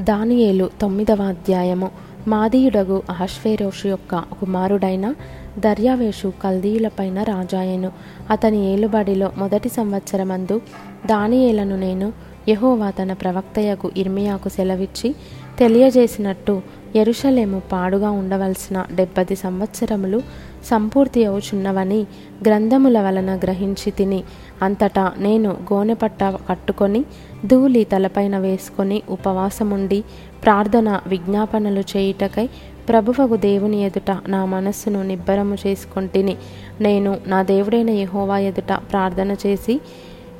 దానియేలు తొమ్మిదవ అధ్యాయము. మాదీయుడగు అహష్వేరోషు యొక్క కుమారుడైన దర్యావేషు కల్దీయులపైన రాజాయెను. అతని ఏలుబడిలో మొదటి సంవత్సరమందు దానియేలను నేను యెహోవా తన ప్రవక్తయకు ఇర్మియాకు సెలవిచ్చి తెలియజేసినట్టు ఎరుషలేము పాడుగా ఉండవలసిన డెబ్బది సంవత్సరములు సంపూర్తి అవుచున్నవని గ్రంథముల వలన గ్రహించి తిని అంతటా నేను గోనెపట్ట కట్టుకొని ధూళి తలపైన వేసుకొని ఉపవాసముండి ప్రార్థన విజ్ఞాపనలు చేయుటకై ప్రభువగు దేవుని ఎదుట నా మనస్సును నిబ్బరము చేసుకొంటిని నేను నా దేవుడైన యహోవా ఎదుట ప్రార్థన చేసి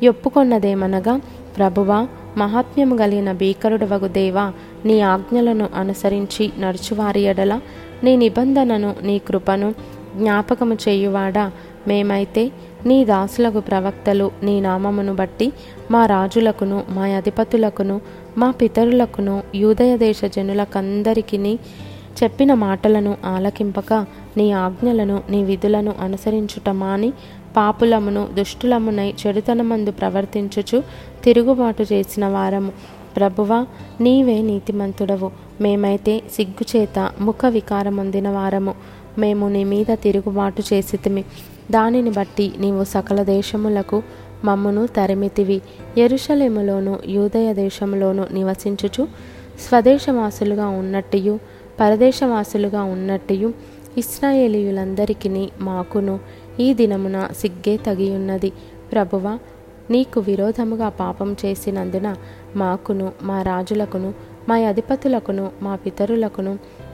ఒప్పుకొన్నదేమనగా ప్రభువా మహాత్మ్యము కలిగిన భీకరుడవగు దేవా నీ ఆజ్ఞలను అనుసరించి నడుచువారి ఎడల నీ నిబంధనను నీ కృపను జ్ఞాపకము చేయువాడా? మేమైతే నీ దాసులకు ప్రవక్తలు నీ నామమును బట్టి మా రాజులకును మా అధిపతులకును మా పితరులకును యూదయ దేశ జనులకందరికీ చెప్పిన మాటలను ఆలకింపక నీ ఆజ్ఞలను నీ విధులను అనుసరించుట మాని పాపులమును దుష్టులమునై చెడుతనమందు ప్రవర్తించుచు తిరుగుబాటు చేసిన వారము. ప్రభువా నీవే నీతిమంతుడవు. మేమైతే సిగ్గుచేత ముఖ వికారమొందిన వారము. మేము నీ మీద తిరుగుబాటు చేసితిమి. దానిని బట్టి నీవు సకల దేశములకు మమ్మును తరిమితివి. ఎరుషలేములోను యూదయ దేశములోను నివసించుచు స్వదేశవాసులుగా ఉన్నట్టియు పరదేశవాసులుగా ఉన్నట్టియు ఇస్రాయేలీయులందరికీ మాకును ఈ దినమున సిగ్గే తగియున్నది. ప్రభువ నీకు విరోధముగా పాపం చేసినందున మాకును మా రాజులకును మా అధిపతులకును మా పితరులకును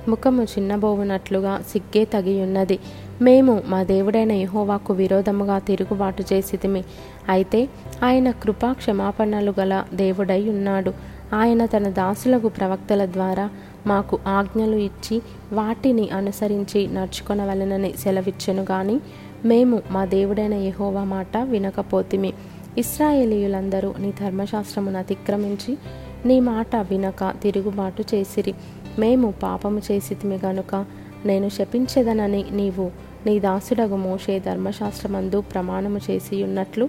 ముఖము చిన్నబోవునట్లుగా సిగ్గే తగియున్నది. మేము మా దేవుడైన యహోవాకు విరోధముగా తిరుగుబాటు చేసితిమి. అయితే ఆయన కృపా క్షమాపణలు గల దేవుడై ఉన్నాడు. ఆయన తన దాసులకు ప్రవక్తల ద్వారా మాకు ఆజ్ఞలు ఇచ్చి వాటిని అనుసరించి నడుచుకొనవలనని సెలవిచ్చెను గాని మేము మా దేవుడైన యహోవా మాట వినకపోతిమి. ఇస్రాయేలీయులందరూ నీ ధర్మశాస్త్రమును అతిక్రమించి నీ మాట వినక తిరుగుబాటు చేసిరి. మేము పాపము చేసితిమి గనుక నేను శపించేదనని నీవు నీ దాసుడగు మోషే ధర్మశాస్త్రమందు ప్రమాణము చేసి ఉన్నట్లు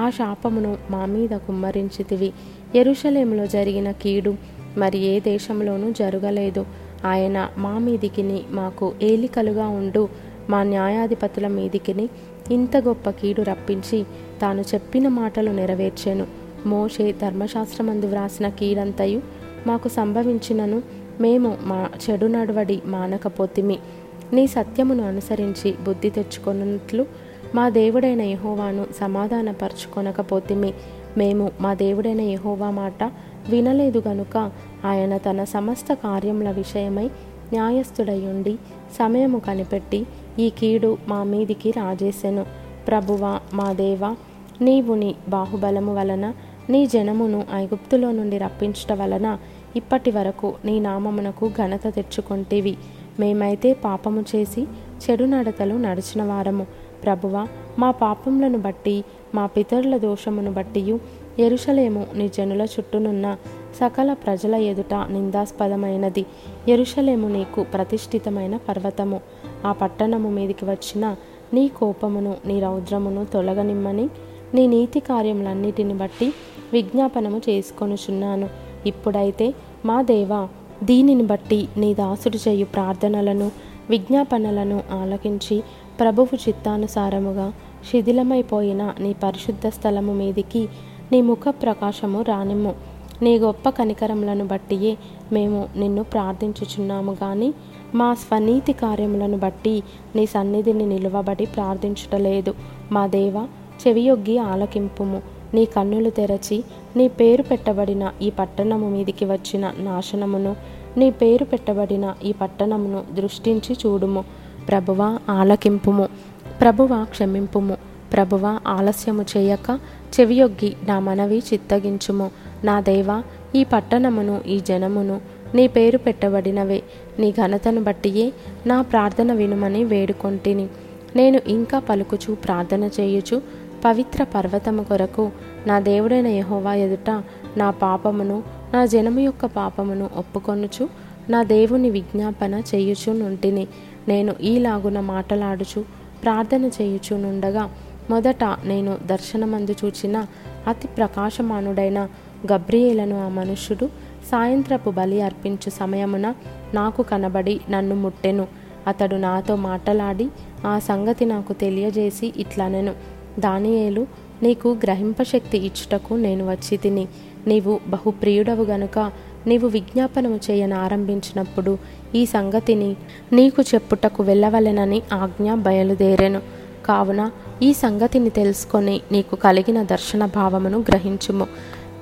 ఆ శాపమును మా మీద కుమ్మరించితివి. ఎరుషలేములో జరిగిన కీడు మరి ఏ దేశంలోనూ జరగలేదు. ఆయన మా మీదికిని మాకు ఏలికలుగా ఉండు. మా న్యాయాధిపతుల మీదికిని ఇంత గొప్ప కీడు రప్పించి తాను చెప్పిన మాటలు నెరవేర్చెను. మోషే ధర్మశాస్త్రమందు వ్రాసిన కీడంతయు మాకు సంభవించినను మేము మా చెడు నడవడి మానకపోతిమి. నీ సత్యమును అనుసరించి బుద్ధి తెచ్చుకున్నట్లు మా దేవుడైన యహోవాను సమాధానపరచుకొనకపోతిమి. మేము మా దేవుడైన యహోవా మాట వినలేదు గనుక ఆయన తన సమస్త కార్యముల విషయమై న్యాయస్థుడయుండి సమయము కనిపెట్టి ఈ కీడు మా మీదికి రాజేసెను. ప్రభువా మా దేవ నీవు నీ బాహుబలము వలన నీ జనమును ఐగుప్తులో నుండి రప్పించుట వలన ఇప్పటి వరకు నీ నామమునకు ఘనత తెచ్చుకొంటివి. మేమైతే పాపము చేసి చెడు నడతలు నడిచిన వారము. ప్రభువ మా పాపములను బట్టి మా పితరుల దోషమును బట్టి ఎరుషలేము నీ జనుల చుట్టూనున్న సకల ప్రజల ఎదుట నిందాస్పదమైనది. ఎరుషలేము నీకు ప్రతిష్ఠితమైన పర్వతము. ఆ పట్టణము మీదికి వచ్చిన నీ కోపమును నీ రౌద్రమును తొలగనిమ్మని నీ నీతి కార్యములన్నిటిని బట్టి విజ్ఞాపనము చేసుకొనుచున్నాను. ఇప్పుడైతే మా దేవా దీనిని బట్టి నీ దాసుడు చేయు ప్రార్థనలను విజ్ఞాపనలను ఆలకించి ప్రభువు చిత్తానుసారముగా శిథిలమైపోయిన నీ పరిశుద్ధ స్థలము మీదికి నీ ముఖ ప్రకాశము రానిమ్ము. నీ గొప్ప కనికరములను బట్టియే మేము నిన్ను ప్రార్థించుచున్నాము కానీ మా స్వనీతి కార్యములను బట్టి నీ సన్నిధిని నిలువబడి ప్రార్థించుటలేదు మా దేవ చెవియొగ్గి ఆలకింపుము. నీ కన్నులు తెరచి నీ పేరు పెట్టబడిన ఈ పట్టణము మీదికి వచ్చిన నాశనమును నీ పేరు పెట్టబడిన ఈ పట్టణమును దృష్టించి చూడుము. ప్రభువ ఆలకింపుము. ప్రభువ క్షమింపుము. ప్రభువ ఆలస్యము చేయక చెవియొగ్గి నా మనవి చిత్తగించుము. నా దేవా ఈ పట్టణమును ఈ జనమును నీ పేరు పెట్టబడినవే. నీ ఘనతను బట్టియే నా ప్రార్థన వినుమని వేడుకొంటిని. నేను ఇంకా పలుకుచు ప్రార్థన చేయుచు పవిత్ర పర్వతము కొరకు నా దేవుడైన యహోవా ఎదుట నా పాపమును నా జనము యొక్క పాపమును ఒప్పుకొనుచు నా దేవుని విజ్ఞాపన చేయుచు నుంటిని నేను ఈలాగున మాటలాడుచు ప్రార్థన చేయుచు నుండగా మొదట నేను దర్శనమందు చూచిన అతి ప్రకాశమానుడైన గబ్రియేలను ఆ మనుష్యుడు సాయంత్రపు బలి అర్పించు సమయమున నాకు కనబడి నన్ను ముట్టెను. అతడు నాతో మాటలాడి ఆ సంగతి నాకు తెలియజేసి ఇట్లనెను. దానియేలు నీకు గ్రహింపశక్తి ఇచ్చుటకు నేను వచ్చి తిని నీవు బహుప్రియుడవు గనుక నీవు విజ్ఞాపనము చేయను ఆరంభించినప్పుడు ఈ సంగతిని నీకు చెప్పుటకు వెళ్ళవలెనని ఆజ్ఞ బయలుదేరెను. కావున ఈ సంగతిని తెలుసుకొని నీకు కలిగిన దర్శన భావమును గ్రహించుము.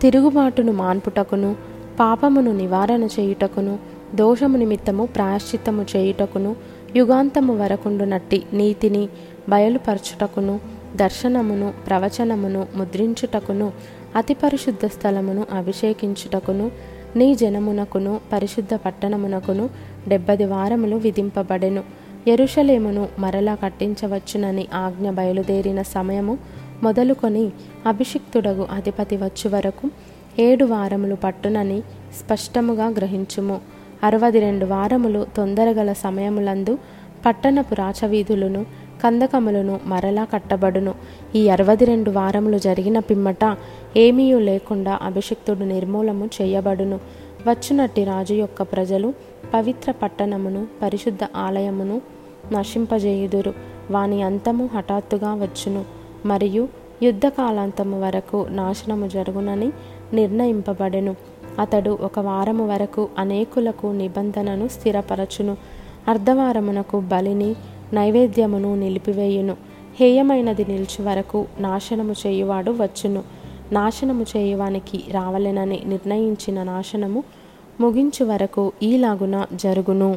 తిరుగుబాటును మాన్పుటకును పాపమును నివారణ చేయుటకును దోషము నిమిత్తము ప్రాయశ్చిత్తము చేయుటకును యుగాంతము వరకుండునట్టి నీతిని బయలుపరచుటకును దర్శనమును ప్రవచనమును ముద్రించుటకును అతి పరిశుద్ధ స్థలమును అభిషేకించుటకును నీ జనమునకును పరిశుద్ధ పట్టణమునకును డెబ్బది వారములు విధింపబడెను. ఎరుషలేమును మరలా కట్టించవచ్చునని ఆజ్ఞ బయలుదేరిన సమయము మొదలుకొని అభిషిక్తుడగు అధిపతి వచ్చు వరకు ఏడు వారములు పట్టునని స్పష్టముగా గ్రహించుము. అరవది రెండు వారములు తొందరగల సమయములందు పట్టణపు రాచవీధులను కందకములను మరలా కట్టబడును. ఈ అరవది రెండు వారములు జరిగిన పిమ్మట ఏమీయూ లేకుండా అభిషిక్తుడు నిర్మూలము చేయబడును. వచ్చునట్టి రాజు యొక్క ప్రజలు పవిత్ర పట్టణమును పరిశుద్ధ ఆలయమును నశింపజేయుదురు. వాని అంతము హఠాత్తుగా వచ్చును. మరియు యుద్ధకాలాంతము వరకు నాశనము జరుగునని నిర్ణయింపబడెను. అతడు ఒక వారము వరకు అనేకులకు నిబంధనను స్థిరపరచును. అర్ధవారమునకు బలిని నైవేద్యమును నిలిపివేయును. హేయమైనది నిలిచి వరకు నాశనము చేయువాడు వచ్చును. నాశనము చేయువానికి రావలెనని నిర్ణయించిన నాశనము ముగించు వరకు ఈలాగున జరుగును.